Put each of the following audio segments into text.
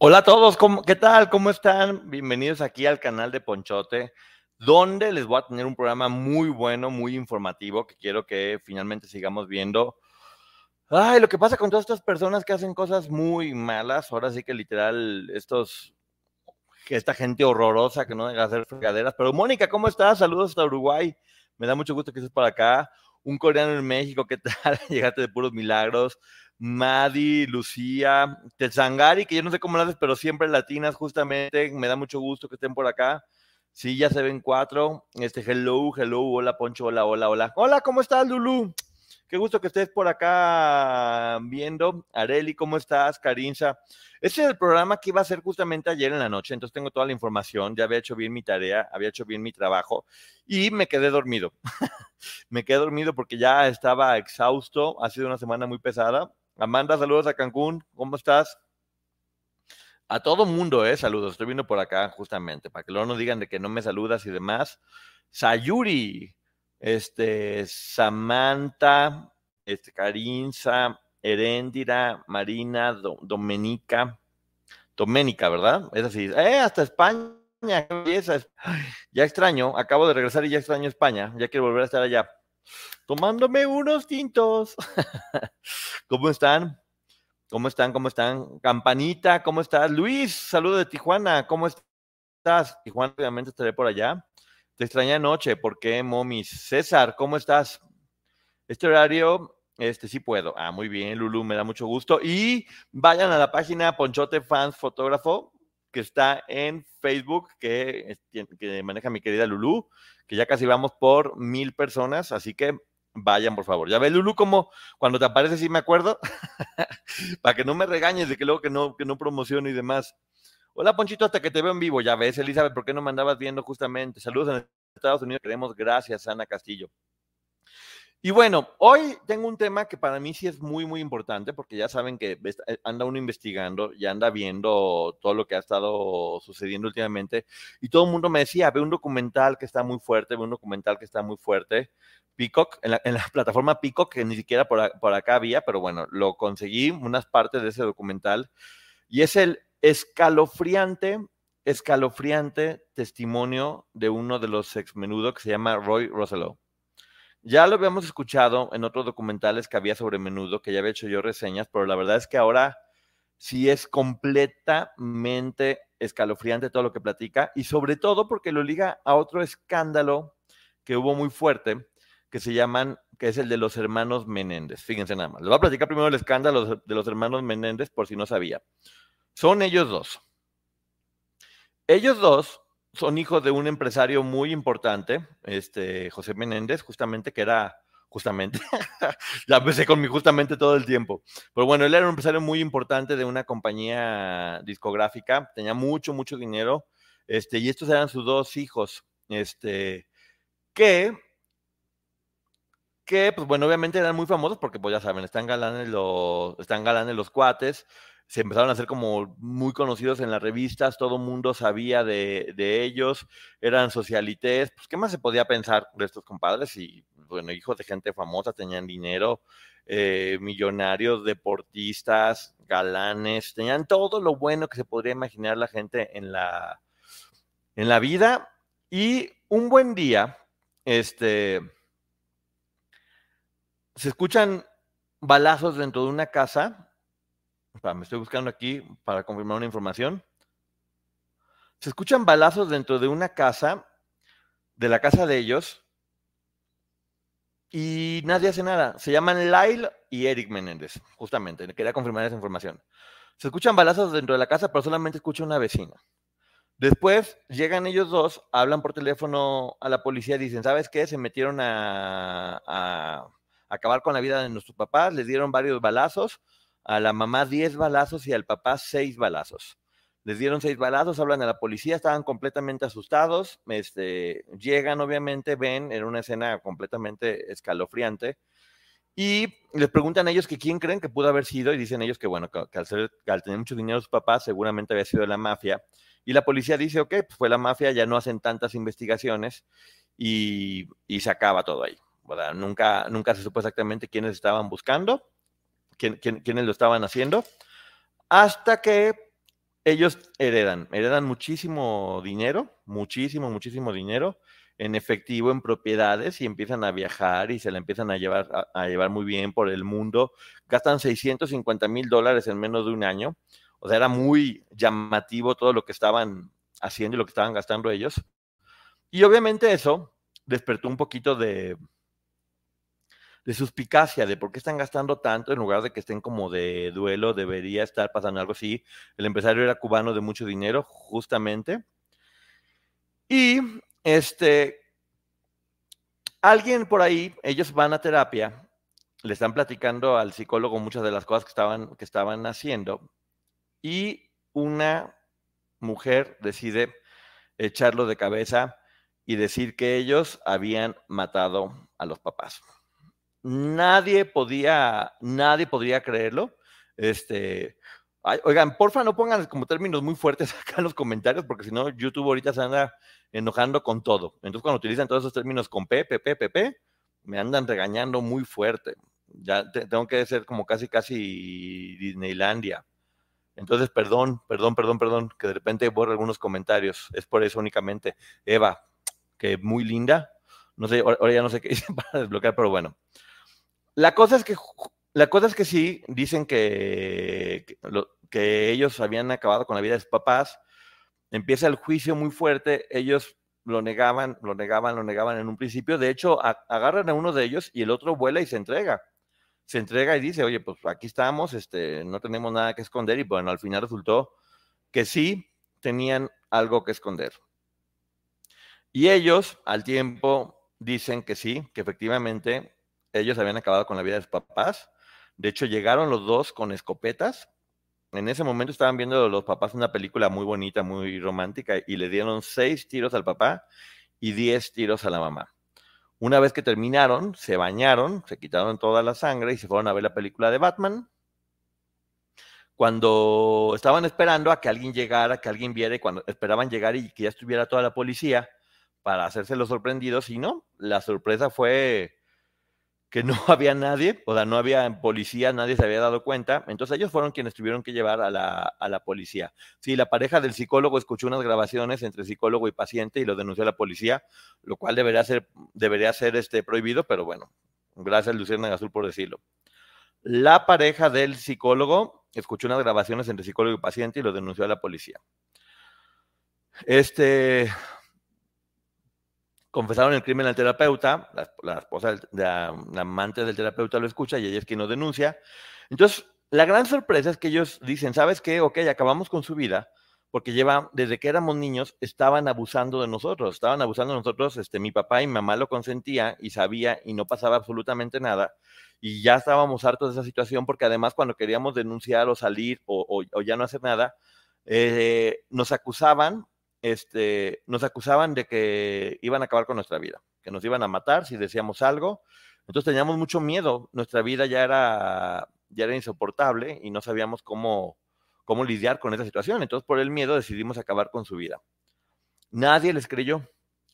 Hola a todos, ¿cómo, ¿qué tal? ¿Cómo están? Bienvenidos aquí al canal de Ponchote, donde les voy a tener un programa muy bueno, muy informativo, que quiero que finalmente sigamos viendo. Ay, lo que pasa con todas estas personas que hacen cosas muy malas, ahora sí que literal, estos, esta gente horrorosa que no deja hacer fregaderas. Pero Mónica, ¿cómo estás? Saludos hasta Uruguay. Me da mucho gusto que estés por acá. Un coreano en México, ¿qué tal? Llegaste de puros milagros. Madi, Lucía, Tezangari, que yo no sé cómo lo haces, pero siempre latinas, justamente. Me da mucho gusto que estén por acá. Sí, ya se ven cuatro. Este, hello, hello, hola Poncho, hola, hola, hola. Hola, ¿cómo estás, Lulu? Qué gusto que estés por acá viendo. Areli, ¿cómo estás? Carinza. Este es el programa que iba a ser justamente ayer en la noche, entonces tengo toda la información, ya había hecho bien mi tarea, había hecho bien mi trabajo y me quedé dormido. me quedé dormido porque ya estaba exhausto, ha sido una semana muy pesada, Amanda, saludos a Cancún, ¿cómo estás? A todo mundo, ¿eh? Saludos, estoy viendo por acá justamente, para que luego no digan de que no me saludas y demás. Sayuri, este, Samantha, este, Carinza, Heréndira, Marina, Domenica, Doménica, ¿verdad? Es así, ¡eh! Hasta España, ya extraño, acabo de regresar y ya extraño España, ya quiero volver a estar allá tomándome unos tintos. ¿Cómo están? ¿Cómo están? ¿Cómo están? Campanita, ¿cómo estás? Luis, saludo de Tijuana, ¿cómo estás? Tijuana, obviamente estaré por allá. Te extrañé anoche, ¿por qué, momis? César, ¿cómo estás? Este horario, este sí puedo. Ah, muy bien, Lulu, me da mucho gusto. Y vayan a la página Ponchote Fans Fotógrafo, que está en Facebook, que, que maneja mi querida Lulu que ya casi vamos por mil personas, así que vayan, por favor. Ya ve, Lulu, como cuando te aparece, sí me acuerdo, para que no me regañes de que luego que no, que no promociono y demás. Hola, Ponchito, hasta que te veo en vivo. Ya ves, Elizabeth, ¿por qué no me andabas viendo justamente? Saludos en Estados Unidos, queremos. Gracias, Ana Castillo. Y bueno, hoy tengo un tema que para mí sí es muy, muy importante, porque ya saben que eh, anda uno investigando, ya anda viendo todo lo que ha estado sucediendo últimamente, y todo el mundo me decía, ve un documental que está muy fuerte, ve un documental que está muy fuerte, Peacock, en la, plataforma Peacock, que ni siquiera por, acá había, pero bueno, lo conseguí, unas partes de ese documental, y es el escalofriante, escalofriante testimonio de uno de los ex menudo que se llama Roy Rosello. Ya lo habíamos escuchado en otros documentales que había sobre menudo, que ya había hecho yo reseñas, pero la verdad es que ahora sí es completamente escalofriante todo lo que platica y sobre todo porque lo liga a otro escándalo que hubo muy fuerte, que se llaman, que es el de los hermanos Menéndez. Fíjense nada más. Les voy a platicar primero el escándalo de los hermanos Menéndez por si no sabía. Son ellos dos. Ellos dos son hijos de un empresario muy importante, este José Menéndez, justamente que era justamente, ya empecé con mi justamente todo el tiempo. Pero bueno, él era un empresario muy importante de una compañía discográfica, tenía mucho, mucho dinero, este, y estos eran sus dos hijos, este, que, que, pues bueno, obviamente eran muy famosos porque, pues ya saben, están galanes los, están galanes los cuates, se empezaron a hacer como muy conocidos en las revistas, todo mundo sabía de, ellos, eran socialites, pues qué más se podía pensar de estos compadres y bueno, hijos de gente famosa, tenían dinero, eh, millonarios, deportistas, galanes, tenían todo lo bueno que se podría imaginar la gente en la, en la vida y un buen día, este, se escuchan balazos dentro de una casa. Me estoy buscando aquí para confirmar una información. Se escuchan balazos dentro de una casa, de la casa de ellos, y nadie hace nada. Se llaman Lyle y Eric Menéndez, justamente. Quería confirmar esa información. Se escuchan balazos dentro de la casa, pero solamente escucha una vecina. Después llegan ellos dos, hablan por teléfono a la policía y dicen, ¿sabes qué? Se metieron a, a, acabar con la vida de nuestros papás, les dieron varios balazos, a la mamá 10 balazos y al papá 6 balazos. Les dieron seis balazos, hablan a la policía, estaban completamente asustados. Este, llegan, obviamente, ven en una escena completamente escalofriante. Y les preguntan a ellos que quién creen que pudo haber sido, y dicen ellos que, bueno, que, al, tener mucho dinero sus papás, seguramente había sido la mafia. Y la policía dice, ok, pues fue la mafia, ya no hacen tantas investigaciones y, se acaba todo ahí. Nunca, nunca se supo exactamente quiénes estaban buscando, quién, quiénes lo estaban haciendo, hasta que ellos heredan, heredan muchísimo dinero, muchísimo, muchísimo dinero en efectivo, en propiedades y empiezan a viajar y se la empiezan a llevar, a, llevar muy bien por el mundo. Gastan 650 mil dólares en menos de un año. O sea, era muy llamativo todo lo que estaban haciendo y lo que estaban gastando ellos. Y obviamente eso despertó un poquito de, de suspicacia de por qué están gastando tanto en lugar de que estén como de duelo, debería estar pasando algo así. El empresario era cubano de mucho dinero, justamente. Y este, alguien por ahí, ellos van a terapia, le están platicando al psicólogo muchas de las cosas que estaban, que estaban haciendo y una mujer decide echarlo de cabeza y decir que ellos habían matado a los papás nadie podía, nadie podría creerlo. Este, oigan, porfa, no pongan como términos muy fuertes acá en los comentarios, porque si no, YouTube ahorita se anda enojando con todo. Entonces, cuando utilizan todos esos términos con P, P, me andan regañando muy fuerte. Ya tengo que ser como casi, casi Disneylandia. Entonces, perdón, perdón, perdón, perdón, que de repente borro algunos comentarios. Es por eso únicamente. Eva, que muy linda. No sé, ahora ya no sé qué dice para desbloquear, pero bueno. La cosa es que, la cosa es que sí, dicen que, que, ellos habían acabado con la vida de sus papás. Empieza el juicio muy fuerte. Ellos lo negaban, lo negaban, lo negaban en un principio. De hecho, agarran a uno de ellos y el otro vuela y se entrega. Se entrega y dice, oye, pues aquí estamos, este, no tenemos nada que esconder. Y bueno, al final resultó que sí tenían algo que esconder. Y ellos, al tiempo, dicen que sí, que efectivamente ellos habían acabado con la vida de sus papás. De hecho, llegaron los dos con escopetas. En ese momento estaban viendo los papás una película muy bonita, muy romántica, y le dieron seis tiros al papá y diez tiros a la mamá. Una vez que terminaron, se bañaron, se quitaron toda la sangre y se fueron a ver la película de Batman. Cuando estaban esperando a que alguien llegara, que alguien viera, y cuando esperaban llegar y que ya estuviera toda la policía para hacerse los sorprendidos, y no, la sorpresa fue que no había nadie, o sea, no había policía, nadie se había dado cuenta. Entonces ellos fueron quienes tuvieron que llevar a la, a la, policía. Sí, la pareja del psicólogo escuchó unas grabaciones entre psicólogo y paciente y lo denunció a la policía, lo cual debería ser, debería ser este, prohibido, pero bueno, gracias Luciana Azul por decirlo. La pareja del psicólogo escuchó unas grabaciones entre psicólogo y paciente y lo denunció a la policía. Este, confesaron el crimen al terapeuta, la, esposa, la, amante del terapeuta lo escucha y ella es quien lo denuncia. Entonces, la gran sorpresa es que ellos dicen, ¿sabes qué? Ok, acabamos con su vida, porque lleva, desde que éramos niños, estaban abusando de nosotros, estaban abusando de nosotros, este, mi papá y mamá lo consentía y sabía y no pasaba absolutamente nada. Y ya estábamos hartos de esa situación porque además cuando queríamos denunciar o salir o, ya no hacer nada, eh, nos acusaban este, nos acusaban de que iban a acabar con nuestra vida, que nos iban a matar si decíamos algo. Entonces teníamos mucho miedo, nuestra vida ya era, ya era insoportable y no sabíamos cómo, cómo lidiar con esa situación. Entonces por el miedo decidimos acabar con su vida. Nadie les creyó,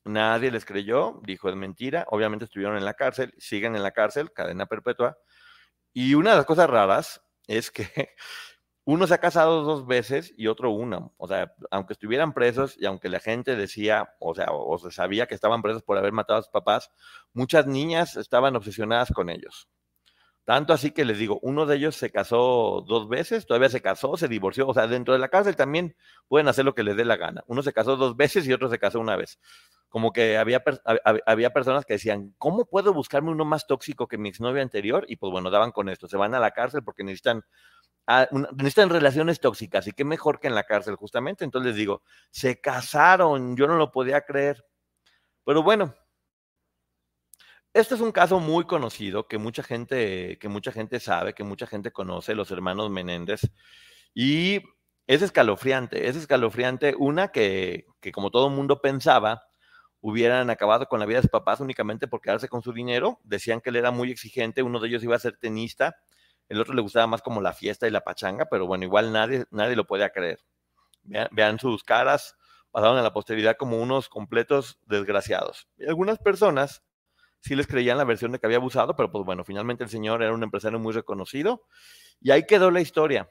nadie les creyó, dijo es mentira. Obviamente estuvieron en la cárcel, siguen en la cárcel, cadena perpetua. Y una de las cosas raras es que uno se ha casado dos veces y otro una. O sea, aunque estuvieran presos y aunque la gente decía, o sea, o se sabía que estaban presos por haber matado a sus papás, muchas niñas estaban obsesionadas con ellos. Tanto así que les digo, uno de ellos se casó dos veces, todavía se casó, se divorció, o sea, dentro de la cárcel también pueden hacer lo que les dé la gana. Uno se casó dos veces y otro se casó una vez. Como que había, había personas que decían, ¿cómo puedo buscarme uno más tóxico que mi exnovia anterior? Y pues bueno, daban con esto, se van a la cárcel porque necesitan, ah, necesitan relaciones tóxicas y qué mejor que en la cárcel justamente. Entonces les digo, se casaron, yo no lo podía creer. Pero bueno, este es un caso muy conocido que mucha gente, que mucha gente sabe, que mucha gente conoce, los hermanos Menéndez. Y es escalofriante, es escalofriante. Una que, que como todo mundo pensaba, hubieran acabado con la vida de sus papás únicamente por quedarse con su dinero. Decían que él era muy exigente, uno de ellos iba a ser tenista, el otro le gustaba más como la fiesta y la pachanga, pero bueno, igual nadie, nadie lo podía creer. Vean, sus caras, pasaron a la posteridad como unos completos desgraciados. Y algunas personas sí les creían la versión de que había abusado, pero pues bueno, finalmente el señor era un empresario muy reconocido y ahí quedó la historia.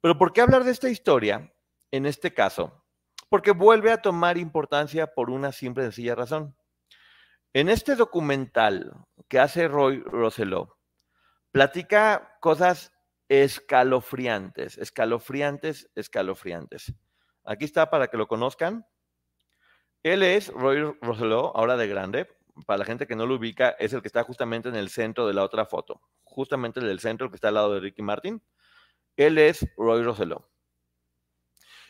Pero ¿por qué hablar de esta historia en este caso? Porque vuelve a tomar importancia por una simple y sencilla razón. En este documental que hace Roy Rosello, platica cosas escalofriantes, escalofriantes, escalofriantes. Aquí está para que lo conozcan. Él es Roy Rosello, ahora de grande, para la gente que no lo ubica, es el que está justamente en el centro de la otra foto, justamente en el centro, que está al lado de Ricky Martin. Él es Roy Rosello.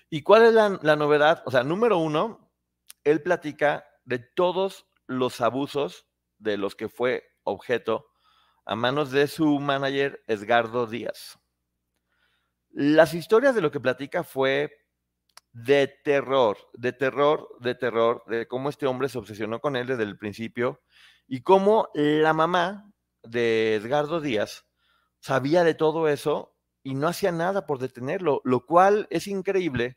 ¿Y cuál es la, la, novedad? O sea, número uno, él platica de todos los abusos de los que fue objeto a manos de su manager Edgardo Díaz. Las historias de lo que platica fue de terror, de terror, de terror, de cómo este hombre se obsesionó con él desde el principio y cómo la mamá de Edgardo Díaz sabía de todo eso y no hacía nada por detenerlo, lo cual es increíble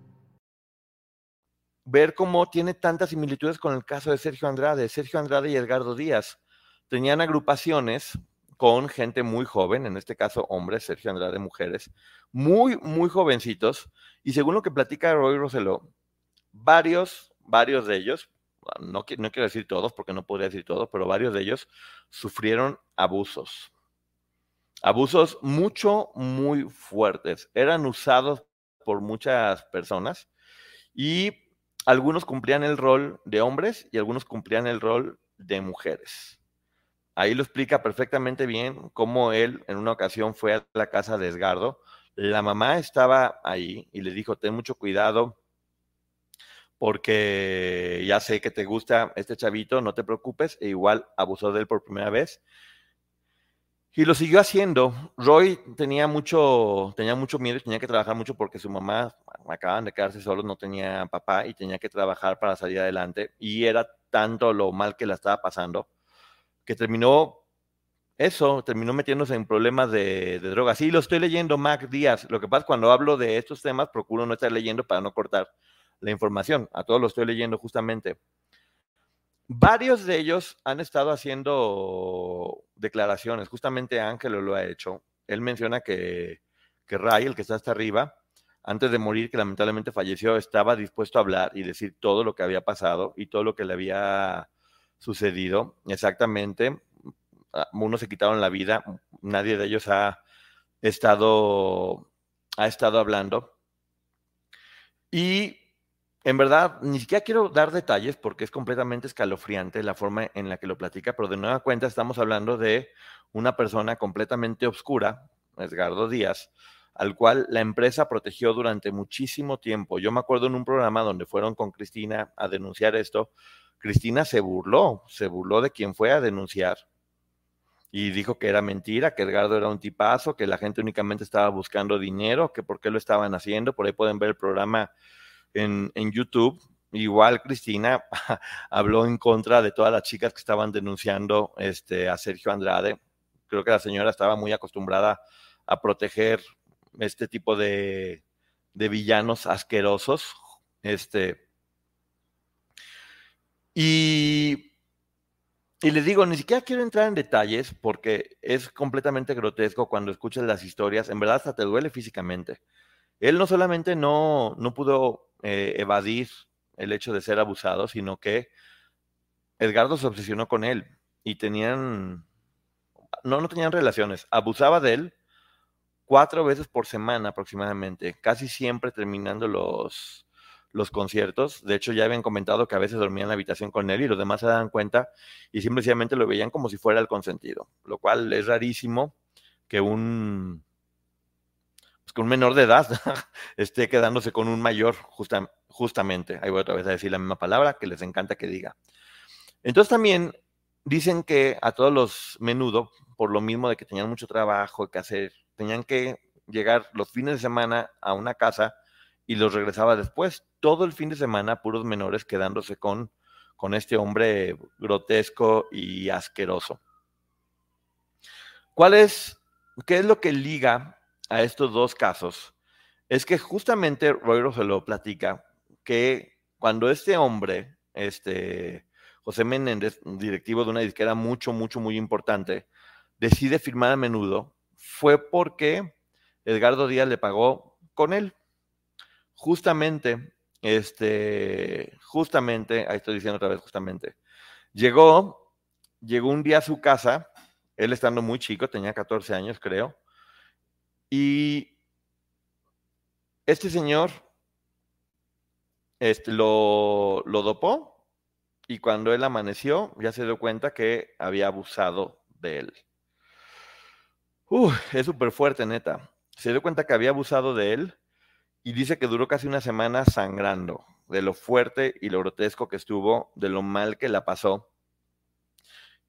ver cómo tiene tantas similitudes con el caso de Sergio Andrade. Sergio Andrade y Edgardo Díaz tenían agrupaciones con gente muy joven, en este caso hombres, Sergio Andrade, mujeres, muy, muy jovencitos. Y según lo que platica Roy Rosello, varios, varios de ellos, no, no quiero decir todos porque no podría decir todos, pero varios de ellos sufrieron abusos. Abusos mucho, muy fuertes. Eran usados por muchas personas y algunos cumplían el rol de hombres y algunos cumplían el rol de mujeres. Ahí lo explica perfectamente bien cómo él en una ocasión fue a la casa de Esgardo. La mamá estaba ahí y le dijo, ten mucho cuidado porque ya sé que te gusta este chavito, no te preocupes, e igual abusó de él por primera vez y lo siguió haciendo. Roy tenía mucho, tenía mucho miedo y tenía que trabajar mucho porque su mamá acaban de quedarse solos, no tenía papá y tenía que trabajar para salir adelante. Y era tanto lo mal que la estaba pasando que terminó eso, terminó metiéndose en problemas de, drogas. Sí, lo estoy leyendo, Mac Díaz. Lo que pasa es cuando hablo de estos temas, procuro no estar leyendo para no cortar la información. A todos lo estoy leyendo justamente. Varios de ellos han estado haciendo declaraciones, justamente Ángelo lo ha hecho. Él menciona que, que Ray, el que está hasta arriba, antes de morir, que lamentablemente falleció, estaba dispuesto a hablar y decir todo lo que había pasado y todo lo que le había sucedido. Exactamente. Unos se quitaron la vida, nadie de ellos ha estado, ha estado hablando. Y en verdad, ni siquiera quiero dar detalles porque es completamente escalofriante la forma en la que lo platica, pero de nueva cuenta estamos hablando de una persona completamente oscura, Edgardo Díaz, al cual la empresa protegió durante muchísimo tiempo. Yo me acuerdo en un programa donde fueron con Cristina a denunciar esto, Cristina se burló, se burló de quien fue a denunciar y dijo que era mentira, que Edgardo era un tipazo, que la gente únicamente estaba buscando dinero, que por qué lo estaban haciendo. Por ahí pueden ver el programa en, YouTube. Igual Cristina habló en contra de todas las chicas que estaban denunciando este, a Sergio Andrade. creo que la señora estaba muy acostumbrada a proteger este tipo de, de villanos asquerosos. Este, y, y les digo, ni siquiera quiero entrar en detalles porque es completamente grotesco cuando escuchas las historias, en verdad hasta te duele físicamente. Él no solamente no, no pudo eh, evadir el hecho de ser abusado, sino que Edgardo se obsesionó con él y tenían, no, no tenían relaciones, abusaba de él cuatro veces por semana aproximadamente, casi siempre terminando los, los conciertos. De hecho, ya habían comentado que a veces dormía en la habitación con él y los demás se dan cuenta y simplemente lo veían como si fuera el consentido, lo cual es rarísimo que un, un menor de edad esté quedándose con un mayor justamente. Ahí voy otra vez a decir la misma palabra que les encanta que diga. Entonces también dicen que a todos los menudo, por lo mismo de que tenían mucho trabajo que hacer, tenían que llegar los fines de semana a una casa y los regresaba después. Todo el fin de semana, puros menores quedándose con, con este hombre grotesco y asqueroso. ¿Cuál es, qué es lo que liga a estos dos casos? Es que justamente Roy lo platica que cuando este hombre, este José Menéndez, directivo de una disquera mucho, mucho, muy importante, decide firmar a menudo, fue porque Edgardo Díaz le pagó con él. Justamente, este, justamente, ahí estoy diciendo otra vez, justamente, llegó, llegó un día a su casa, él estando muy chico, tenía 14 años, creo, y este señor este, lo, dopó y cuando él amaneció ya se dio cuenta que había abusado de él es súper fuerte, neta. Se dio cuenta que había abusado de él y dice que duró casi una semana sangrando de lo fuerte y lo grotesco que estuvo, de lo mal que la pasó.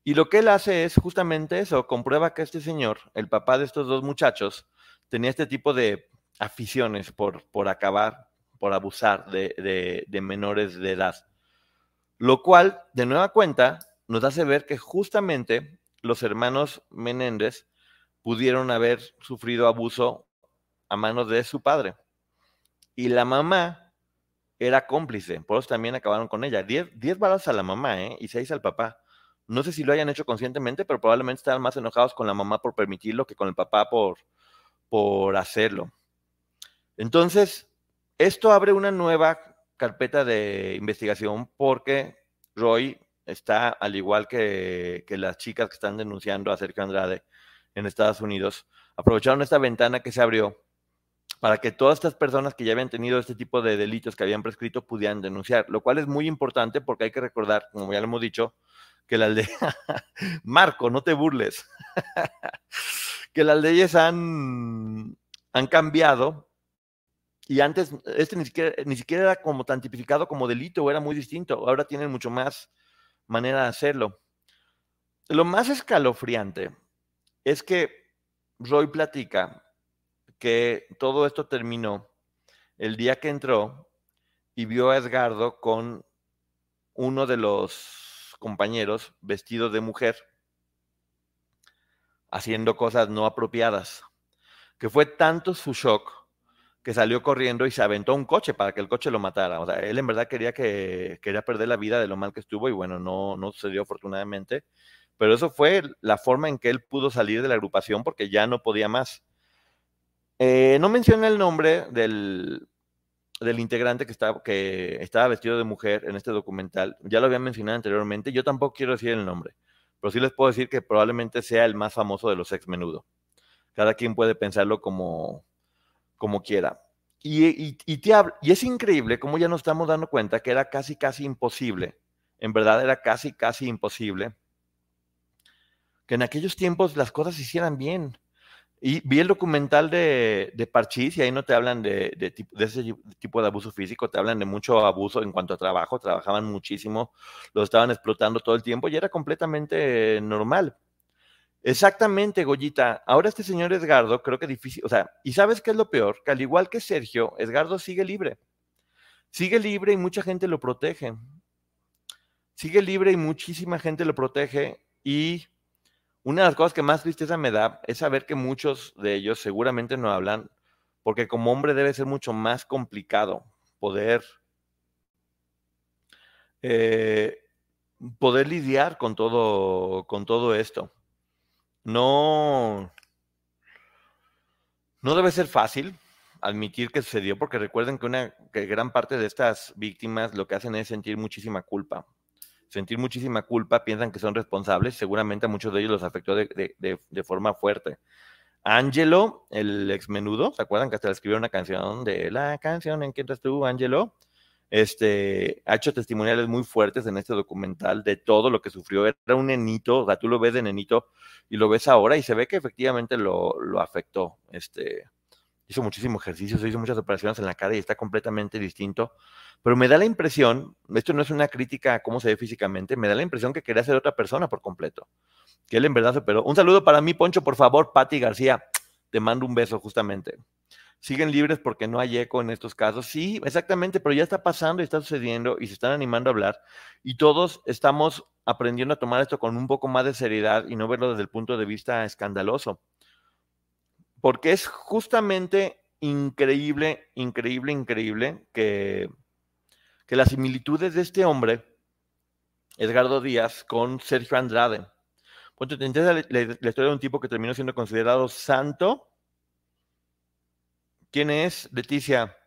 Y lo que él hace es justamente eso, comprueba que este señor, el papá de estos dos muchachos, tenía este tipo de aficiones por, por acabar, por abusar de, menores de edad. Lo cual, de nueva cuenta, nos hace ver que justamente los hermanos Menéndez pudieron haber sufrido abuso a manos de su padre. Y la mamá era cómplice, por eso también acabaron con ella. Diez, diez balas a la mamá ¿eh? y seis al papá. No sé si lo hayan hecho conscientemente, pero probablemente estaban más enojados con la mamá por permitirlo que con el papá por, por hacerlo. Entonces, esto abre una nueva carpeta de investigación porque Roy está, al igual que, las chicas que están denunciando a Sergio Andrade, en Estados Unidos, aprovecharon esta ventana que se abrió para que todas estas personas que ya habían tenido este tipo de delitos que habían prescrito pudieran denunciar, lo cual es muy importante porque hay que recordar, como ya lo hemos dicho, que las leyes, Marco, no te burles, que las leyes han, han cambiado y antes este ni siquiera, ni siquiera era como tan tipificado como delito, era muy distinto, ahora tienen mucho más manera de hacerlo. Lo más escalofriante es que Roy platica que todo esto terminó el día que entró y vio a Edgardo con uno de los compañeros vestido de mujer haciendo cosas no apropiadas, que fue tanto su shock que salió corriendo y se aventó un coche para que el coche lo matara. O sea, él en verdad quería que quería perder la vida de lo mal que estuvo y bueno, no, no sucedió afortunadamente pero eso fue la forma en que él pudo salir de la agrupación porque ya no podía más. Eh, no menciona el nombre del, del integrante que estaba, que estaba vestido de mujer en este documental. Ya lo había mencionado anteriormente. Yo tampoco quiero decir el nombre, pero sí les puedo decir que probablemente sea el más famoso de los ex menudo. Cada quien puede pensarlo como, como quiera. Y, y, y, y es increíble cómo ya nos estamos dando cuenta que era casi, casi imposible. En verdad era casi, casi imposible que en aquellos tiempos las cosas se hicieran bien. Y vi el documental de, de Parchís y ahí no te hablan de, de, de, ese tipo de abuso físico, te hablan de mucho abuso en cuanto a trabajo, trabajaban muchísimo, los estaban explotando todo el tiempo y era completamente normal. Exactamente, Goyita. Ahora este señor Edgardo, creo que difícil, o sea, y sabes qué es lo peor, que al igual que Sergio, Edgardo sigue libre. Sigue libre y mucha gente lo protege. Sigue libre y muchísima gente lo protege y una de las cosas que más tristeza me da es saber que muchos de ellos seguramente no hablan, porque como hombre debe ser mucho más complicado poder, eh, poder lidiar con todo, con todo esto. No, no debe ser fácil admitir que sucedió, porque recuerden que, una, que gran parte de estas víctimas lo que hacen es sentir muchísima culpa sentir muchísima culpa, piensan que son responsables, seguramente a muchos de ellos los afectó de, forma fuerte. Angelo, el ex menudo, ¿se acuerdan que hasta le escribió una canción de la canción en que entras tú, Angelo? Este, ha hecho testimoniales muy fuertes en este documental de todo lo que sufrió. Era un nenito, o sea, tú lo ves de nenito y lo ves ahora y se ve que efectivamente lo, lo afectó. Este, hizo muchísimo ejercicio, se hizo muchas operaciones en la cara y está completamente distinto. Pero me da la impresión, esto no es una crítica a cómo se ve físicamente, me da la impresión que quería ser otra persona por completo. Que él en verdad se. Un saludo para mí, Poncho, por favor, Patti García. Te mando un beso justamente. Siguen libres porque no hay eco en estos casos. Sí, exactamente, pero ya está pasando y está sucediendo y se están animando a hablar. Y todos estamos aprendiendo a tomar esto con un poco más de seriedad y no verlo desde el punto de vista escandaloso porque es justamente increíble, increíble, increíble que, que las similitudes de este hombre, Edgardo Díaz, con Sergio Andrade. Poncho, te interesa la, historia de un tipo que terminó siendo considerado santo. ¿Quién es? Leticia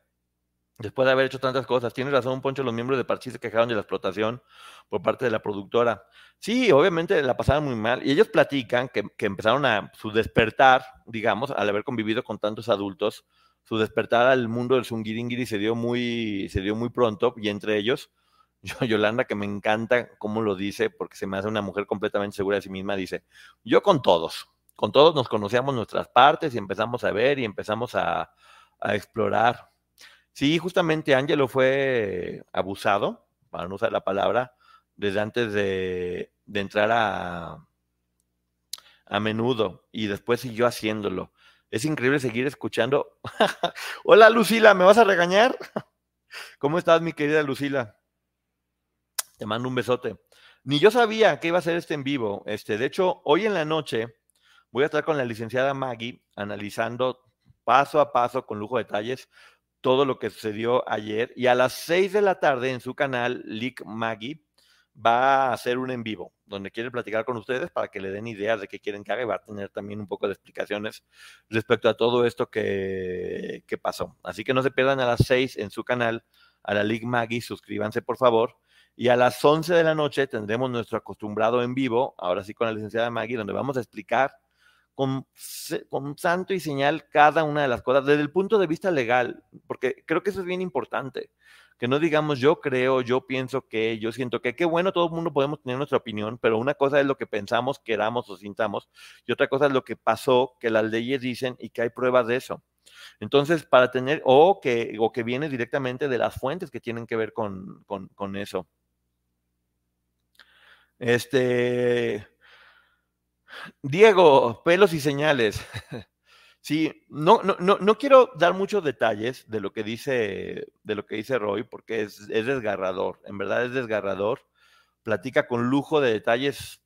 después de haber hecho tantas cosas. Tienes razón, Poncho, los miembros de Parchís se quejaron de la explotación por parte de la productora. Sí, obviamente la pasaron muy mal. Y ellos platican que, empezaron a su despertar, digamos, al haber convivido con tantos adultos, su despertar al mundo del zungiringiri se dio muy, se dio muy pronto, y entre ellos, yo, Yolanda, que me encanta cómo lo dice, porque se me hace una mujer completamente segura de sí misma, dice, yo con todos, con todos nos conocíamos nuestras partes y empezamos a ver y empezamos a explorar Sí, justamente Angelo fue abusado, para no usar la palabra, desde antes de, entrar a, a menudo y después siguió haciéndolo. Es increíble seguir escuchando. Hola Lucila, ¿me vas a regañar? ¿Cómo estás, mi querida Lucila? Te mando un besote. Ni yo sabía que iba a ser este en vivo. Este, de hecho, hoy en la noche voy a estar con la licenciada Maggie analizando paso a paso con lujo de detalles todo lo que sucedió ayer. Y a las 6 de la tarde en su canal, Lick Maggie va a hacer un en vivo, donde quiere platicar con ustedes para que le den ideas de qué quieren que haga y va a tener también un poco de explicaciones respecto a todo esto que, pasó. Así que no se pierdan a las 6 en su canal, a la Lick Maggie, suscríbanse por favor. Y a las 11 de la noche tendremos nuestro acostumbrado en vivo, ahora sí con la licenciada Maggie, donde vamos a explicar con, santo y señal cada una de las cosas desde el punto de vista legal, porque creo que eso es bien importante. Que no digamos yo creo, yo pienso que, yo siento que, qué bueno, todo el mundo podemos tener nuestra opinión, pero una cosa es lo que pensamos, queramos o sintamos, y otra cosa es lo que pasó, que las leyes dicen y que hay pruebas de eso. Entonces, para tener, o que, o que viene directamente de las fuentes que tienen que ver con, con, con eso. Este, Diego, pelos y señales. Sí, no, no, no, no, quiero dar muchos detalles de lo que dice, de lo que dice Roy, porque es, es desgarrador, en verdad es desgarrador. Platica con lujo de detalles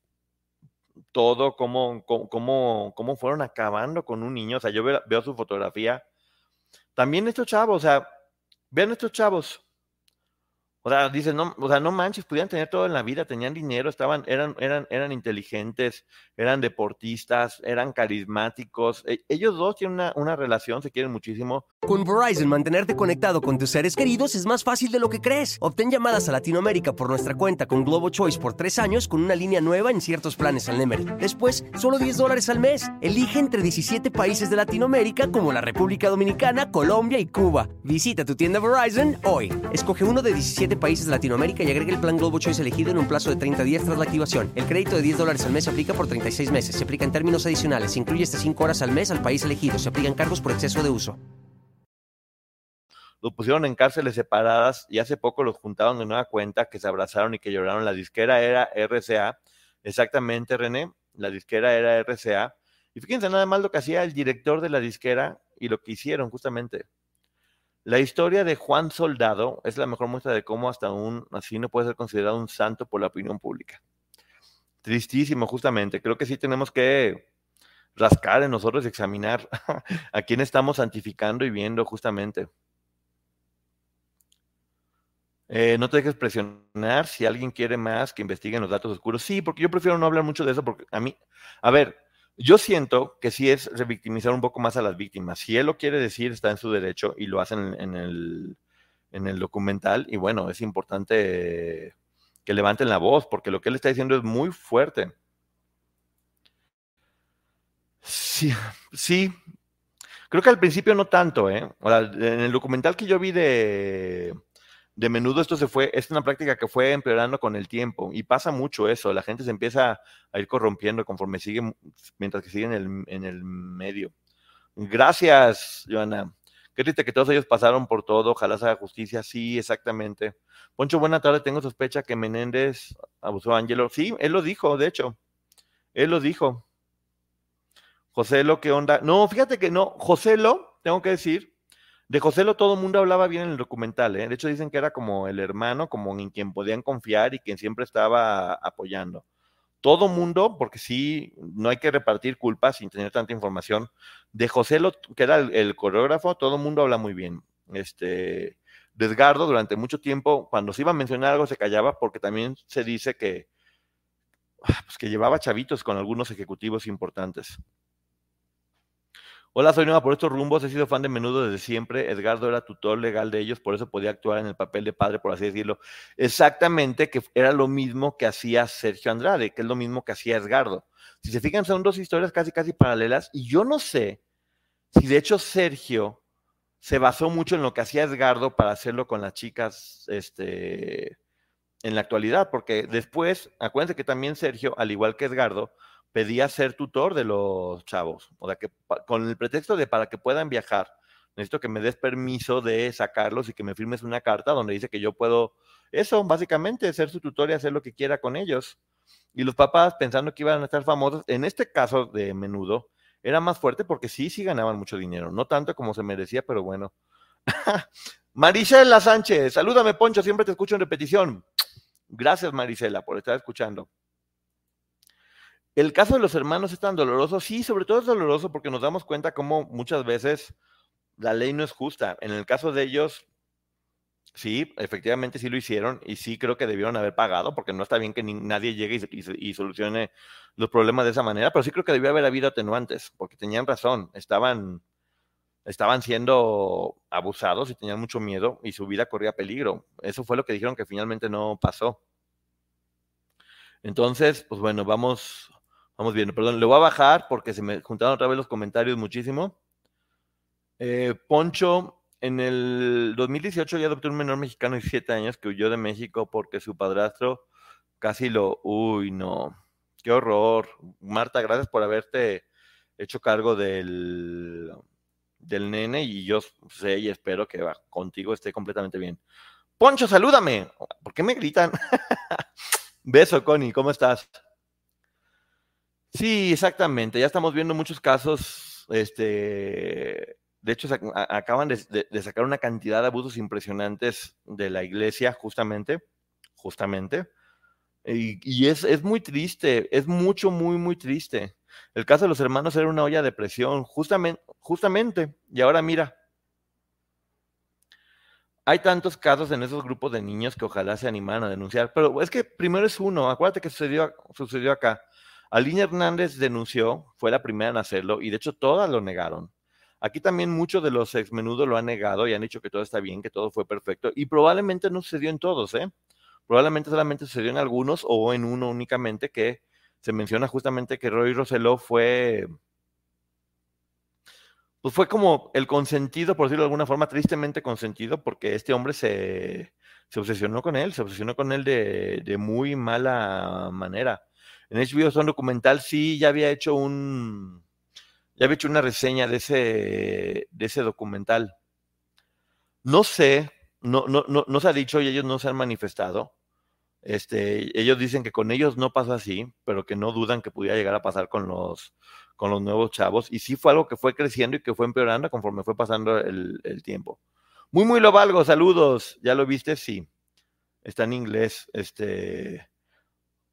todo, cómo, cómo, cómo fueron acabando con un niño. O sea, yo veo, veo su fotografía. También estos chavos, o sea, vean estos chavos. O sea, dice, no, o sea, no manches, podían tener todo en la vida, tenían dinero, estaban, eran, eran, eran inteligentes, eran deportistas, eran carismáticos. E, ellos dos tienen una, una, relación, se quieren muchísimo. Con Verizon, mantenerte conectado con tus seres queridos es más fácil de lo que crees. Obtén llamadas a Latinoamérica por nuestra cuenta con Globo Choice por tres años con una línea nueva en ciertos planes al Nemery. Después, solo 10 dólares al mes. Elige entre 17 países de Latinoamérica como la República Dominicana, Colombia y Cuba. Visita tu tienda Verizon hoy. Escoge uno de 17 países de Latinoamérica y agregue el plan Globo Choice elegido en un plazo de 30 días tras la activación. El crédito de 10 dólares al mes se aplica por 36 meses. Se aplica en términos adicionales. Se incluye hasta 5 horas al mes al país elegido. Se aplican cargos por exceso de uso. Los pusieron en cárceles separadas y hace poco los juntaron de nueva cuenta que se abrazaron y que lloraron. La disquera era RCA. Exactamente, René. La disquera era RCA. Y fíjense nada más lo que hacía el director de la disquera y lo que hicieron justamente. La historia de Juan Soldado es la mejor muestra de cómo hasta un así no puede ser considerado un santo por la opinión pública. Tristísimo, justamente. Creo que sí tenemos que rascar en nosotros y examinar a quién estamos santificando y viendo justamente. Eh, no te dejes presionar si alguien quiere más que investiguen los datos oscuros. Sí, porque yo prefiero no hablar mucho de eso porque a mí, a ver, yo siento que sí es revictimizar un poco más a las víctimas. Si él lo quiere decir, está en su derecho y lo hacen en, el, en el documental. Y bueno, es importante que levanten la voz porque lo que él está diciendo es muy fuerte. Sí, sí. Creo que al principio no tanto, ¿eh? En el documental que yo vi de, de menudo esto se fue, es una práctica que fue empeorando con el tiempo y pasa mucho eso, la gente se empieza a ir corrompiendo conforme sigue, mientras que sigue en el, medio. Gracias, Joana. Qué triste que todos ellos pasaron por todo, ojalá se haga justicia, sí, exactamente. Poncho, buena tarde, tengo sospecha que Menéndez abusó a Angelo. Sí, él lo dijo, de hecho, él lo dijo. José Lo, ¿qué onda? No, fíjate que no, José Lo, tengo que decir, de José Lo todo el mundo hablaba bien en el documental, ¿eh? De hecho dicen que era como el hermano, como en quien podían confiar y quien siempre estaba apoyando. Todo mundo, porque sí, no hay que repartir culpas sin tener tanta información. De José Lo, que era el, coreógrafo, todo el mundo habla muy bien. Este, de Edgardo, durante mucho tiempo, cuando se iba a mencionar algo, se callaba porque también se dice que, pues, que llevaba chavitos con algunos ejecutivos importantes. Hola, soy nueva por estos rumbos, he sido fan de menudo desde siempre. Edgardo era tutor legal de ellos, por eso podía actuar en el papel de padre, por así decirlo. Exactamente, que era lo mismo que hacía Sergio Andrade, que es lo mismo que hacía Edgardo. Si se fijan, son dos historias casi, casi paralelas, y yo no sé si de hecho Sergio se basó mucho en lo que hacía Edgardo para hacerlo con las chicas este, en la actualidad, porque después, acuérdense que también Sergio, al igual que Edgardo, pedía ser tutor de los chavos. O sea, que con el pretexto de para que puedan viajar, necesito que me des permiso de sacarlos y que me firmes una carta donde dice que yo puedo, eso, básicamente, ser su tutor y hacer lo que quiera con ellos. Y los papás, pensando que iban a estar famosos, en este caso de menudo, era más fuerte porque sí, sí ganaban mucho dinero. No tanto como se merecía, pero bueno. Marisela Sánchez, salúdame, Poncho, siempre te escucho en repetición. Gracias, Marisela, por estar escuchando. El caso de los hermanos es tan doloroso, sí, sobre todo es doloroso porque nos damos cuenta cómo muchas veces la ley no es justa. En el caso de ellos, sí, efectivamente sí lo hicieron y sí creo que debieron haber pagado porque no está bien que nadie llegue y, solucione los problemas de esa manera, pero sí creo que debió haber habido atenuantes porque tenían razón, estaban, estaban siendo abusados y tenían mucho miedo y su vida corría peligro. Eso fue lo que dijeron que finalmente no pasó. Entonces, pues bueno, vamos, Vamos bien, perdón, le voy a bajar porque se me juntaron otra vez los comentarios muchísimo. Eh, Poncho, en el 2018 ya adoptó un menor mexicano de 7 años que huyó de México porque su padrastro casi lo... Uy, no. Qué horror. Marta, gracias por haberte hecho cargo del, del nene y yo sé y espero que contigo esté completamente bien. Poncho, salúdame. ¿Por qué me gritan? Beso, Connie, ¿cómo estás? Sí, exactamente. Ya estamos viendo muchos casos, este, de hecho, acaban de, sacar una cantidad de abusos impresionantes de la iglesia, justamente, justamente. Y, es, es, muy triste, es mucho, muy, muy triste. El caso de los hermanos era una olla de presión, justamente, justamente. Y ahora mira, hay tantos casos en esos grupos de niños que ojalá se animaran a denunciar, pero es que primero es uno, acuérdate que sucedió, sucedió acá. Aline Hernández denunció, fue la primera en hacerlo y de hecho todas lo negaron. Aquí también muchos de los ex menudo lo han negado y han dicho que todo está bien, que todo fue perfecto y probablemente no sucedió en todos, ¿eh? Probablemente solamente sucedió en algunos o en uno únicamente que se menciona justamente que Roy Roseló fue pues fue como el consentido, por decirlo de alguna forma, tristemente consentido, porque este hombre se, obsesionó con él, se obsesionó con él de, de muy mala manera. En HBO Son Documental sí ya había hecho un, ya había hecho una reseña de ese, documental. No sé, no, se ha dicho y ellos no se han manifestado. Este, ellos dicen que con ellos no pasa así, pero que no dudan que pudiera llegar a pasar con los, con los nuevos chavos. Y sí fue algo que fue creciendo y que fue empeorando conforme fue pasando el, el tiempo. Muy, muy lo valgo, saludos. ¿Ya lo viste? Sí. Está en inglés. Este.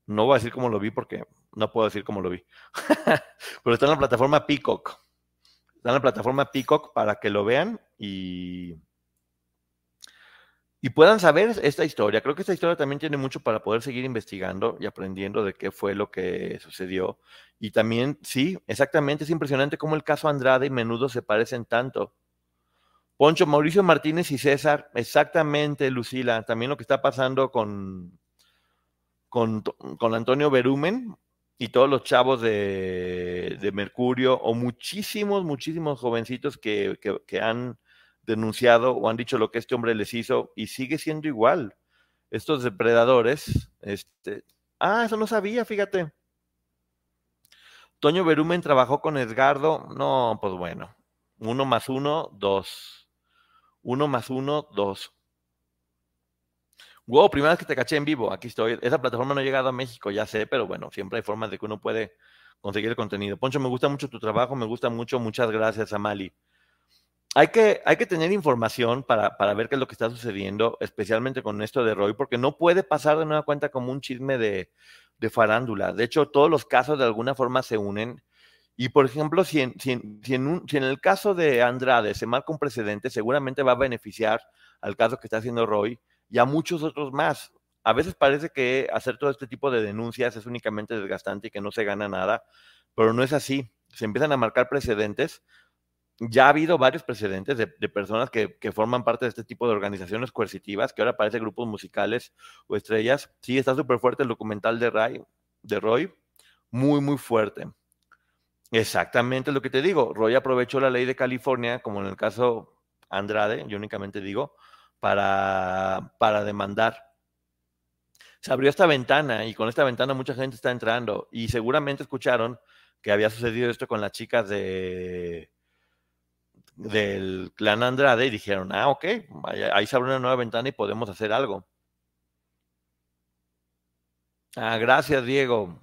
No voy a decir cómo lo vi porque no puedo decir cómo lo vi. Pero está en la plataforma Peacock. Está en la plataforma Peacock para que lo vean y, y puedan saber esta historia. Creo que esta historia también tiene mucho para poder seguir investigando y aprendiendo de qué fue lo que sucedió. Y también, sí, exactamente, es impresionante cómo el caso Andrade y Menudo se parecen tanto. Poncho, Mauricio Martínez y César, exactamente, Lucila, también lo que está pasando con, con, Antonio Berumen y todos los chavos de, Mercurio, o muchísimos, muchísimos jovencitos que, que han denunciado o han dicho lo que este hombre les hizo y sigue siendo igual. Estos depredadores, este, ah, eso no sabía, fíjate. Toño Berumen trabajó con Edgardo, no, pues bueno, uno más uno, dos. Uno más uno, dos. Wow, primera vez que te caché en vivo, aquí estoy. Esa plataforma no ha llegado a México, ya sé, pero bueno, siempre hay formas de que uno puede conseguir el contenido. Poncho, me gusta mucho tu trabajo, me gusta mucho, muchas gracias, Amali hay que, hay que tener información para, para, ver qué es lo que está sucediendo, especialmente con esto de Roy, porque no puede pasar de nueva cuenta como un chisme de, de farándula. De hecho, todos los casos de alguna forma se unen. Y, por ejemplo, si en, si, si, en si en, el caso de Andrade se marca un precedente, seguramente va a beneficiar al caso que está haciendo Roy y a muchos otros más. A veces parece que hacer todo este tipo de denuncias es únicamente desgastante y que no se gana nada, pero no es así. Se empiezan a marcar precedentes ya ha habido varios precedentes de, personas que, forman parte de este tipo de organizaciones coercitivas, que ahora parece grupos musicales o estrellas. Sí, está súper fuerte el documental de, Ray, de Roy, muy, muy fuerte. Exactamente lo que te digo. Roy aprovechó la ley de California, como en el caso Andrade, yo únicamente digo, para, para demandar. Se abrió esta ventana y con esta ventana mucha gente está entrando y seguramente escucharon que había sucedido esto con las chicas de del clan Andrade y dijeron, ah, ok, ahí se abre una nueva ventana y podemos hacer algo. Ah, gracias, Diego.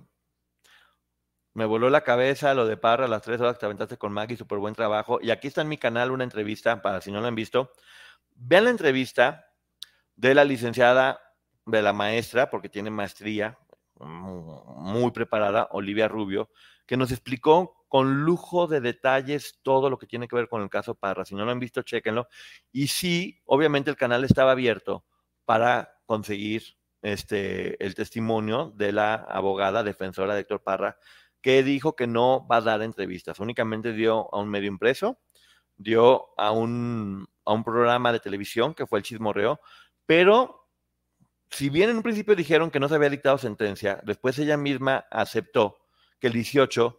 Me voló la cabeza lo de Parra, las tres horas que te aventaste con Maggie, súper buen trabajo. Y aquí está en mi canal una entrevista, para si no la han visto. Vean la entrevista de la licenciada, de la maestra, porque tiene maestría, muy preparada, Olivia Rubio, que nos explicó con lujo de detalles todo lo que tiene que ver con el caso Parra. Si no lo han visto, chéquenlo. Y sí, obviamente el canal estaba abierto para conseguir este, el testimonio de la abogada defensora de Héctor Parra, que dijo que no va a dar entrevistas, únicamente dio a un medio impreso, dio a un, a un programa de televisión que fue el chismorreo, pero si bien en un principio dijeron que no se había dictado sentencia, después ella misma aceptó que el 18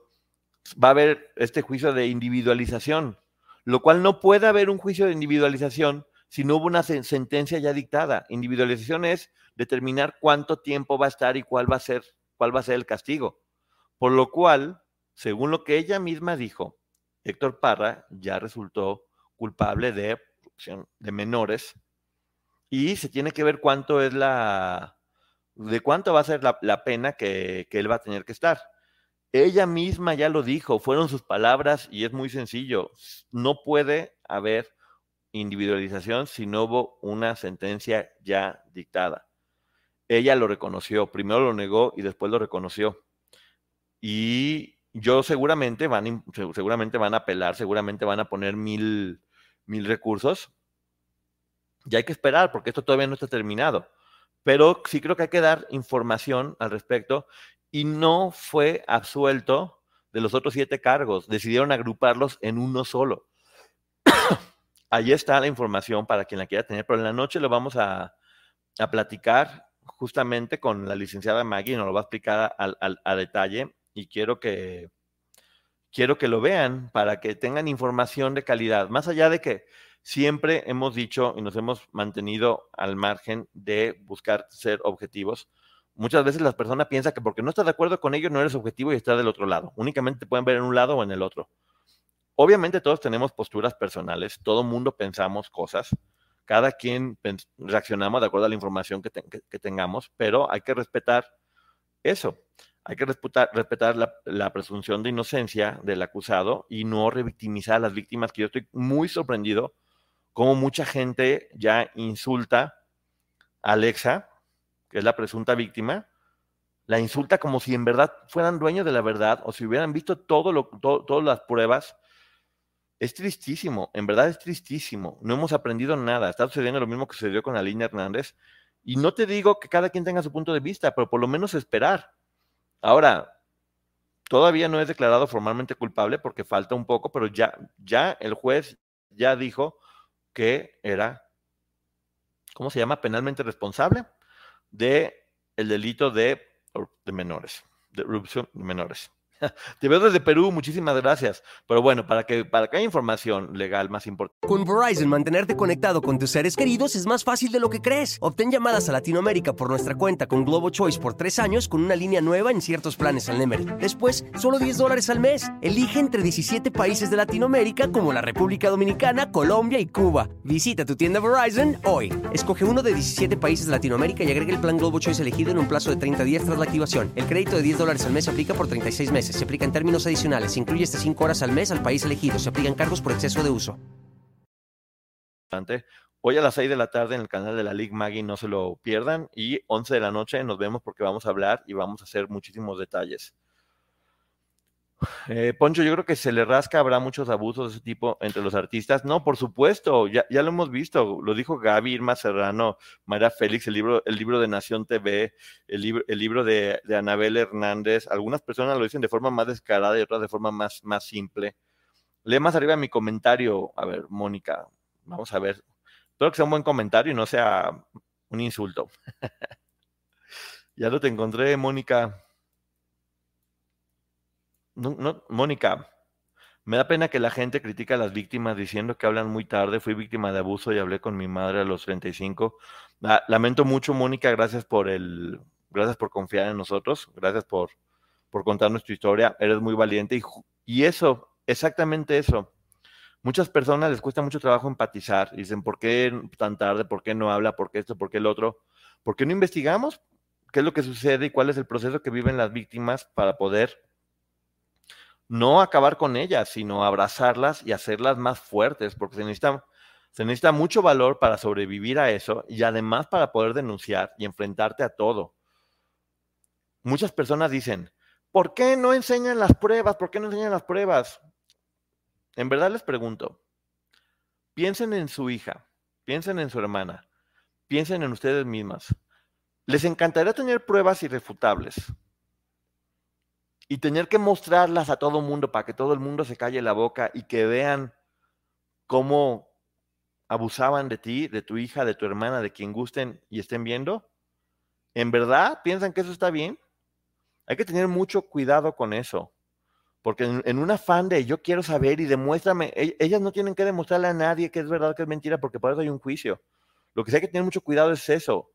va a haber este juicio de individualización, lo cual no puede haber un juicio de individualización si no hubo una sentencia ya dictada. Individualización es determinar cuánto tiempo va a estar y cuál va a ser, cuál va a ser el castigo. Por lo cual, según lo que ella misma dijo, Héctor Parra ya resultó culpable de de menores y se tiene que ver cuánto es la de cuánto va a ser la, pena que, que él va a tener que estar. Ella misma ya lo dijo, fueron sus palabras y es muy sencillo. No puede haber individualización si no hubo una sentencia ya dictada. Ella lo reconoció, primero lo negó y después lo reconoció. Y yo seguramente van, seguramente van a apelar, seguramente van a poner mil, mil recursos. Y hay que esperar porque esto todavía no está terminado. Pero sí creo que hay que dar información al respecto y no fue absuelto de los otros siete cargos. Decidieron agruparlos en uno solo. Ahí está la información para quien la quiera tener, pero en la noche lo vamos a, platicar justamente con la licenciada Maggie, nos lo va a explicar a, detalle y quiero que, quiero que lo vean para que tengan información de calidad. Más allá de que siempre hemos dicho y nos hemos mantenido al margen de buscar ser objetivos, Muchas veces las personas piensan que porque no estás de acuerdo con ellos no eres objetivo y estás del otro lado. Únicamente te pueden ver en un lado o en el otro. Obviamente todos tenemos posturas personales, todo mundo pensamos cosas, cada quien reaccionamos de acuerdo a la información que, tengamos, pero hay que respetar eso. Hay que respetar, la, presunción de inocencia del acusado y no revictimizar a las víctimas, que yo estoy muy sorprendido como mucha gente ya insulta a Alexa que es la presunta víctima, la insulta como si en verdad fueran dueños de la verdad o si hubieran visto todas las pruebas. Es tristísimo, en verdad es tristísimo. No hemos aprendido nada. Está sucediendo lo mismo que sucedió con Aline Hernández. Y no te digo que cada quien tenga su punto de vista, pero por lo menos esperar. Ahora, todavía no es declarado formalmente culpable porque falta un poco, pero ya, ya el juez ya dijo que era, ¿cómo se llama? Penalmente responsable de el delito de, de menores, de corrupción de menores. Te veo desde Perú, muchísimas gracias. Pero bueno, para que, para que haya información legal más importante. Con Verizon, mantenerte conectado con tus seres queridos es más fácil de lo que crees. Obtén llamadas a Latinoamérica por nuestra cuenta con Globo Choice por tres años con una línea nueva en ciertos planes al Nemer. Después, solo 10 dólares al mes. Elige entre 17 países de Latinoamérica como la República Dominicana, Colombia y Cuba. Visita tu tienda Verizon hoy. Escoge uno de 17 países de Latinoamérica y agrega el plan Globo Choice elegido en un plazo de 30 días tras la activación. El crédito de 10 dólares al mes aplica por 36 meses. Se aplica en términos adicionales. Se incluye hasta 5 horas al mes al país elegido. Se aplican cargos por exceso de uso. Hoy a las 6 de la tarde en el canal de la League Maggie, no se lo pierdan. Y 11 de la noche nos vemos porque vamos a hablar y vamos a hacer muchísimos detalles. Eh, Poncho, yo creo que se le rasca, habrá muchos abusos de ese tipo entre los artistas. No, por supuesto, ya, ya lo hemos visto, lo dijo Gaby, Irma Serrano, Mayra Félix, el libro, el libro de Nación TV, el libro, el libro de, de, Anabel Hernández. Algunas personas lo dicen de forma más descarada y otras de forma más, más simple. Lee más arriba mi comentario. A ver, Mónica, vamos a ver. Espero que sea un buen comentario y no sea un insulto. ya lo te encontré, Mónica. No, Mónica, me da pena que la gente critica a las víctimas diciendo que hablan muy tarde. Fui víctima de abuso y hablé con mi madre a los 35. La, lamento mucho, Mónica. Gracias por el, gracias por confiar en nosotros. Gracias por, por contar nuestra historia. Eres muy valiente y, y eso, exactamente eso. Muchas personas les cuesta mucho trabajo empatizar. Dicen, ¿por qué tan tarde? ¿Por qué no habla? ¿Por qué esto? ¿Por qué el otro? ¿Por qué no investigamos qué es lo que sucede y cuál es el proceso que viven las víctimas para poder no acabar con ellas, sino abrazarlas y hacerlas más fuertes, porque se necesita, mucho valor para sobrevivir a eso y además para poder denunciar y enfrentarte a todo. Muchas personas dicen, ¿por qué no enseñan las pruebas? ¿Por qué no enseñan las pruebas? En verdad les pregunto, piensen en su hija, piensen en su hermana, piensen en ustedes mismas. ¿Les encantaría tener pruebas irrefutables? Y tener que mostrarlas a todo mundo para que todo el mundo se calle la boca y que vean cómo abusaban de ti, de tu hija, de tu hermana, de quien gusten y estén viendo? ¿En verdad piensan que eso está bien? Hay que tener mucho cuidado con eso, porque en, en un afán de yo quiero saber y demuéstrame, e, ellas no tienen que demostrarle a nadie que es verdad, que es mentira, porque por eso hay un juicio. Lo que sí hay que tener mucho cuidado es eso,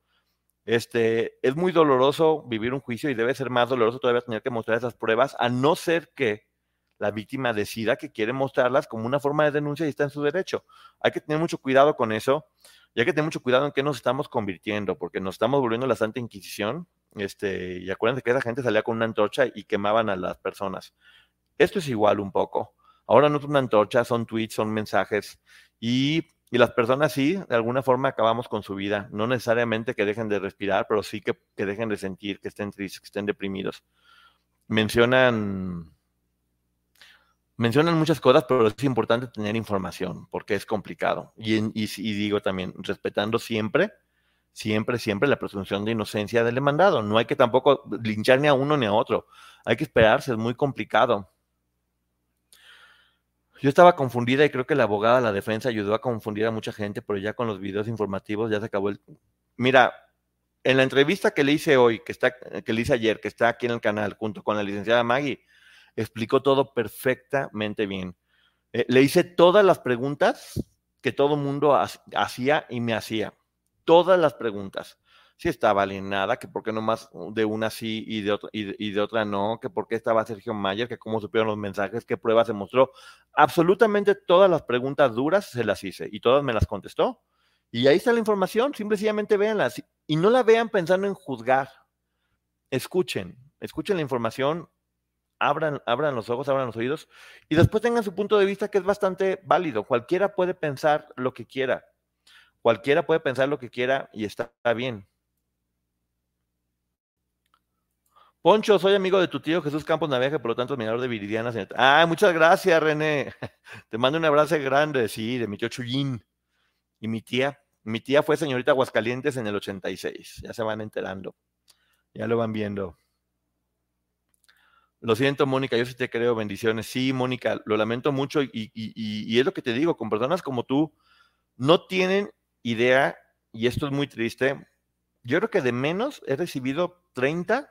este, es muy doloroso vivir un juicio y debe ser más doloroso todavía tener que mostrar esas pruebas, a no ser que la víctima decida que quiere mostrarlas como una forma de denuncia y está en su derecho. Hay que tener mucho cuidado con eso y hay que tener mucho cuidado en qué nos estamos convirtiendo, porque nos estamos volviendo la Santa Inquisición. Este, y acuérdense que esa gente salía con una antorcha y quemaban a las personas. Esto es igual un poco. Ahora no es una antorcha, son tweets, son mensajes y y las personas sí, de alguna forma acabamos con su vida. No necesariamente que dejen de respirar, pero sí que, que dejen de sentir, que estén tristes, que estén deprimidos. Mencionan, mencionan muchas cosas, pero es importante tener información porque es complicado. Y, y, y digo también, respetando siempre, siempre, siempre la presunción de inocencia del demandado. No hay que tampoco linchar ni a uno ni a otro. Hay que esperarse, es muy complicado. Yo estaba confundida y creo que la abogada de la defensa ayudó a confundir a mucha gente, pero ya con los videos informativos ya se acabó el... Mira, en la entrevista que le hice hoy, que, está, que le hice ayer, que está aquí en el canal, junto con la licenciada Maggie, explicó todo perfectamente bien. Eh, le hice todas las preguntas que todo mundo hacía y me hacía. Todas las preguntas si estaba alienada, que por qué nomás de una sí y de, otra, y, de otra no, que por qué estaba Sergio Mayer, que cómo supieron los mensajes, qué pruebas se mostró. Absolutamente todas las preguntas duras se las hice y todas me las contestó. Y ahí está la información, simplemente véanlas y no la vean pensando en juzgar. Escuchen, escuchen la información, abran, abran los ojos, abran los oídos y después tengan su punto de vista que es bastante válido. Cualquiera puede pensar lo que quiera. Cualquiera puede pensar lo que quiera y está bien. Poncho, soy amigo de tu tío Jesús Campos Naveja, por lo tanto, admirador de Viridiana. Ah, muchas gracias, René. Te mando un abrazo grande, sí, de mi tío Chuyín. Y mi tía, mi tía fue señorita Aguascalientes en el 86. Ya se van enterando. Ya lo van viendo. Lo siento, Mónica, yo sí te creo, bendiciones. Sí, Mónica, lo lamento mucho y, y, es lo que te digo, con personas como tú, no tienen idea, y esto es muy triste, yo creo que de menos he recibido 30,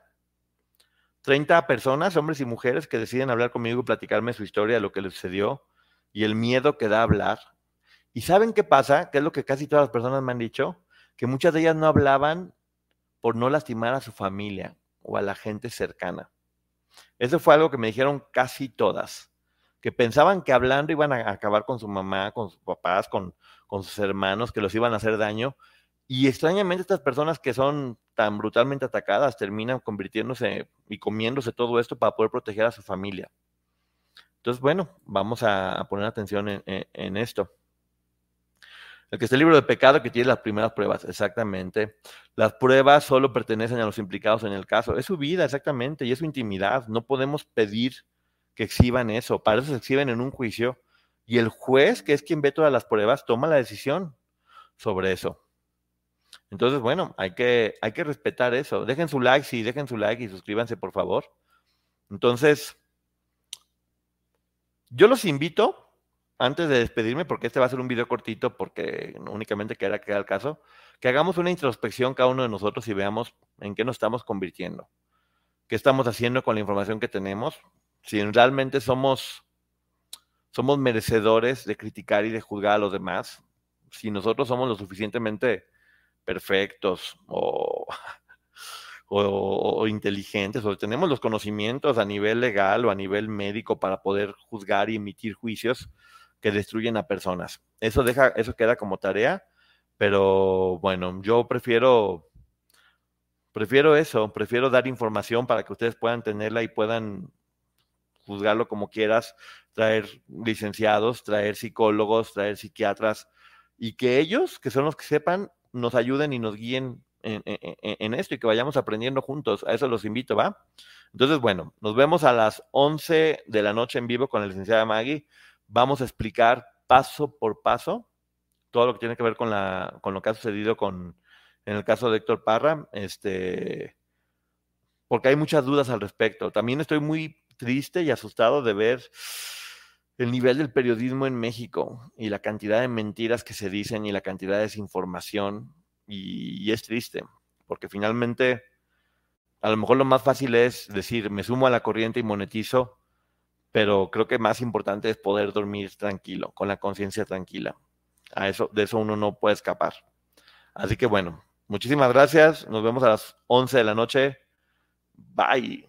30 personas, hombres y mujeres, que deciden hablar conmigo y platicarme su historia, lo que les sucedió y el miedo que da hablar. ¿Y saben qué pasa? Que es lo que casi todas las personas me han dicho, que muchas de ellas no hablaban por no lastimar a su familia o a la gente cercana. Eso fue algo que me dijeron casi todas, que pensaban que hablando iban a acabar con su mamá, con sus papás, con, con sus hermanos, que los iban a hacer daño. Y extrañamente estas personas que son tan brutalmente atacadas terminan convirtiéndose y comiéndose todo esto para poder proteger a su familia. Entonces, bueno, vamos a, poner atención en esto. El que está el libro de pecado que tiene las primeras pruebas, exactamente. Las pruebas solo pertenecen a los implicados en el caso. Es su vida, exactamente, y es su intimidad. No podemos pedir que exhiban eso. Para eso se exhiben en un juicio. Y el juez, que es quien ve todas las pruebas, toma la decisión sobre eso. Entonces, bueno, hay que, hay que respetar eso. Dejen su like, sí, dejen su like y suscríbanse, por favor. Entonces, yo los invito antes de despedirme, porque este va a ser un video cortito, porque únicamente queda, queda el caso, que hagamos una introspección cada uno de nosotros y veamos en qué nos estamos convirtiendo, qué estamos haciendo con la información que tenemos, si realmente somos, somos merecedores de criticar y de juzgar a los demás, si nosotros somos lo suficientemente perfectos o, o, inteligentes, o tenemos los conocimientos a nivel legal o a nivel médico para poder juzgar y emitir juicios que destruyen a personas. Eso deja, eso queda como tarea, pero bueno, yo prefiero, prefiero eso, prefiero dar información para que ustedes puedan tenerla y puedan juzgarlo como quieras, traer licenciados, traer psicólogos, traer psiquiatras, y que ellos, que son los que sepan, nos ayuden y nos guíen en, esto y que vayamos aprendiendo juntos. A eso los invito, ¿va? Entonces, bueno, nos vemos a las 11 de la noche en vivo con la licenciada Maggie vamos a explicar paso por paso todo lo que tiene que ver con, la, con lo que ha sucedido con, en el caso de Héctor Parra, este, porque hay muchas dudas al respecto. También estoy muy triste y asustado de ver el nivel del periodismo en México y la cantidad de mentiras que se dicen y la cantidad de desinformación. Y, es triste, porque finalmente a lo mejor lo más fácil es decir, me sumo a la corriente y monetizo pero creo que más importante es poder dormir tranquilo, con la conciencia tranquila. A eso, de eso uno no puede escapar. Así que bueno, muchísimas gracias. Nos vemos a las 11 de la noche. Bye.